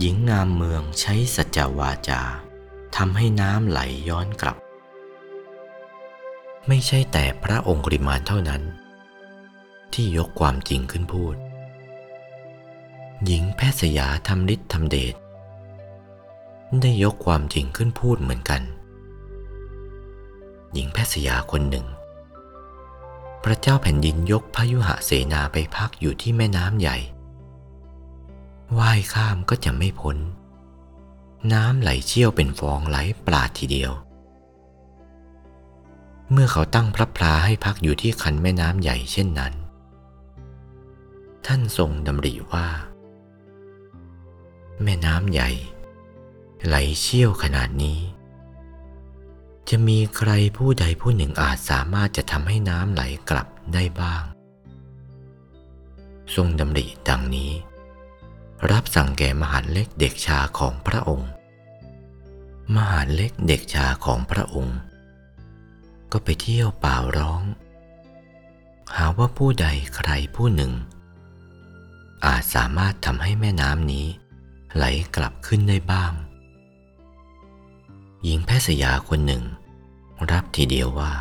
หญิงงามเมืองใช้สัจวาจาทำให้น้ำไหลย้อนกลับ ไม่ใช่แต่พระองค์ริมานเท่านั้น ที่ยกความจริงขึ้นพูด หญิงแพทย์สยาทำฤทธิ์ทำเดชได้ยกความจริงขึ้นพูดเหมือนกัน หญิงแพทย์สยาคนหนึ่ง พระเจ้าแผ่นดินยกพยุหเสนาไปพักอยู่ที่แม่น้ำใหญ่ ว่ายข้ามก็จะไม่พ้น น้ำไหลเชี่ยวเป็นฟองไหลปราดทีเดียว เมื่อเขาตั้งพระพลาให้พักอยู่ที่คันแม่น้ำใหญ่เช่นนั้น ท่านทรงดำริว่า แม่น้ำใหญ่ ไหลเชี่ยวขนาดนี้ จะมีใครผู้ใดผู้หนึ่งอาจสามารถจะทำให้น้ำไหลกลับได้บ้าง ทรงดำริดังนี้ รับสั่งแก่มหาเล็กเด็กชาของพระองค์ มหาเล็กเด็กชาของพระองค์ ก็ไปเที่ยวเป่าร้อง หาว่าผู้ใดใครผู้หนึ่ง อาจสามารถทำให้แม่น้ำนี้ ไหลกลับขึ้นได้บ้าง หญิงแพทย์สยาคนหนึ่ง รับทีเดียวว่า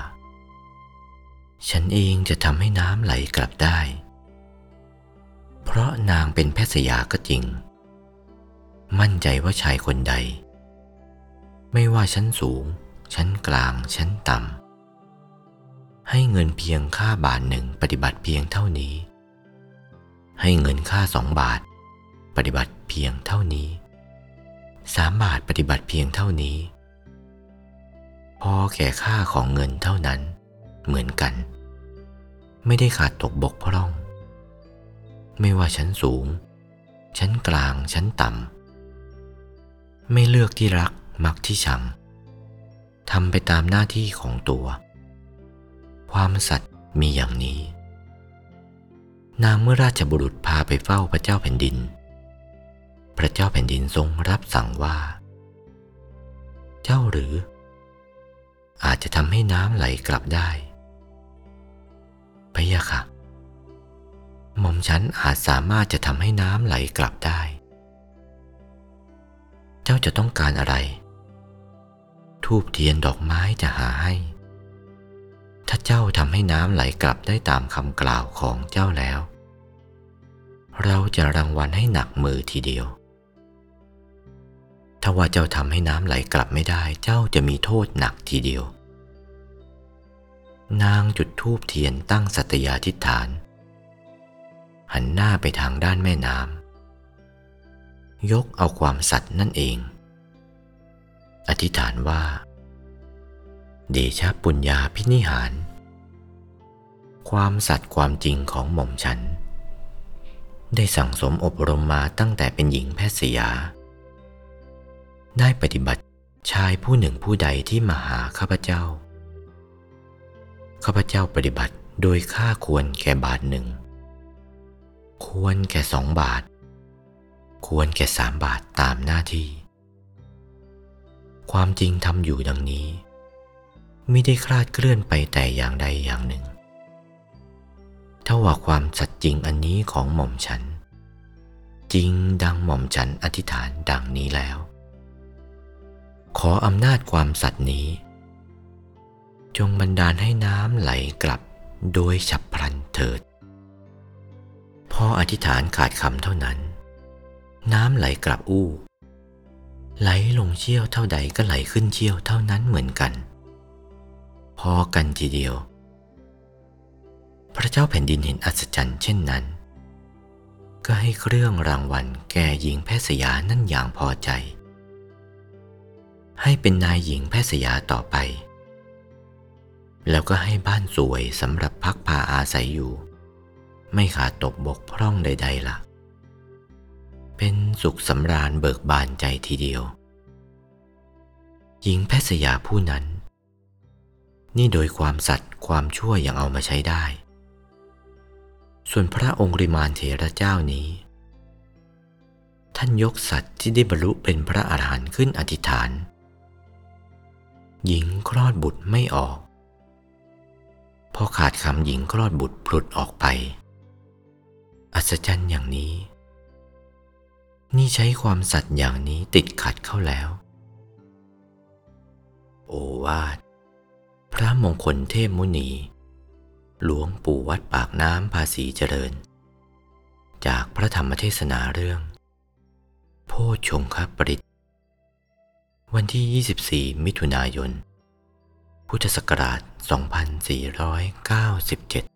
ฉันเองจะทำให้น้ำไหลกลับได้ เพราะนางเป็นแพทย์สยาก็จริง มั่นใจว่าชายคนใด ไม่ว่าชั้นสูง ชั้นกลาง ชั้นต่ำ ให้เงินเพียงค่าบาทหนึ่งปฏิบัติเพียงเท่านี้ ให้เงินค่าสองบาท ปฏิบัติเพียงเท่านี้สามบาทปฏิบัติเพียงเท่านี้ พอแก่ค่าของเงินเท่านั้น เหมือนกัน ไม่ได้ขาดตกบกพร่อง ไม่ว่าชั้นสูง ชั้นกลางชั้นต่ำ ไม่เลือกที่รักมักที่ชังทำไปตามหน้าที่ของตัว ความสัตย์มีอย่างนี้ นางเมื่อราชบุรุษพาไปเฝ้าพระเจ้าแผ่นดิน พระเจ้าแผ่นดินทรงรับสั่งว่า เจ้าหรือ อาจจะทำให้น้ำไหลกลับได้พะยะค่ะ หม่อมฉันอาจสามารถจะทำให้น้ำไหลกลับได้ เจ้าจะต้องการอะไร ทูบเทียนดอกไม้จะหาให้ ถ้าเจ้าทำให้น้ำไหลกลับได้ตามคำกล่าวของเจ้าแล้ว เราจะรางวัลให้หนักมือทีเดียว ถ้าว่าเจ้าทำให้น้ำไหลกลับไม่ได้ เจ้าจะมีโทษหนักทีเดียวนางจุดทูบเทียนตั้งสัตยาธิษฐาน หันหน้าไปทางด้านแม่น้ำยกเอาความสัตย์นั่นเอง อธิษฐานว่า เดชะปุญญาพินิหาร ความสัตย์ความจริงของหม่อมฉัน ได้สั่งสมอบรมมาตั้งแต่เป็นหญิงแพทย์สยา ได้ปฏิบัติชายผู้หนึ่งผู้ใดที่มาหาข้าพเจ้า ข้าพเจ้าปฏิบัติโดยค่าควรแก่บาทหนึ่ง ควรแก่สองบาท ควรแก่สามบาทตามหน้าที่ ความจริงทำอยู่ดังนี้ ไม่ได้คลาดเคลื่อนไปแต่อย่างใดอย่างหนึ่งถ้าว่าความสัตย์จริงอันนี้ของหม่อมฉัน จริงดังหม่อมฉันอธิษฐานดังนี้แล้ว ขออำนาจความสัตย์นี้ จงบันดาลให้น้ำไหลกลับโดยฉับพลันเถิด พออธิษฐานขาดคำเท่านั้น น้ำไหลกลับอู้ ไหลลงเชี่ยวเท่าใดก็ไหลขึ้นเชี่ยวเท่านั้นเหมือนกัน พอกันทีเดียว พระเจ้าแผ่นดินเห็นอัศจรรย์เช่นนั้น ก็ให้เครื่องรางวัลแก่หญิงแพทย์สยานั่นอย่างพอใจ ให้เป็นนายหญิงแพทย์สยาต่อไป แล้วก็ให้บ้านสวยสำหรับพักพาอาศัยอยู่ ไม่ขาดตกบกพร่องใดๆละ่ะ เป็นสุขสำราญเบิกบานใจทีเดียว หญิงแพทย์สยาผู้นั้น นี่โดยความสัตย์ความชั่วยังเอามาใช้ได้ ส่วนพระองค์ริมานเถระเจ้านี้ ท่านยกสัตว์ที่ได้บรรลุเป็นพระอาหารหันต์ขึ้นอธิษฐาน หญิงคลอดบุตรไม่ออกพอขาดคำหญิงคลอดบุตรพลุดออกไป อัศจรรย์อย่างนี้ นี่ใช้ความสัตย์อย่างนี้ติดขัดเข้าแล้ว โอวาท พระมงคลเทพมุนี หลวงปู่วัดปากน้ำภาษีเจริญ จากพระธรรมเทศนาเรื่อง โพชงคปริตวันที่ 24 มิถุนายน พุทธศักราช 2497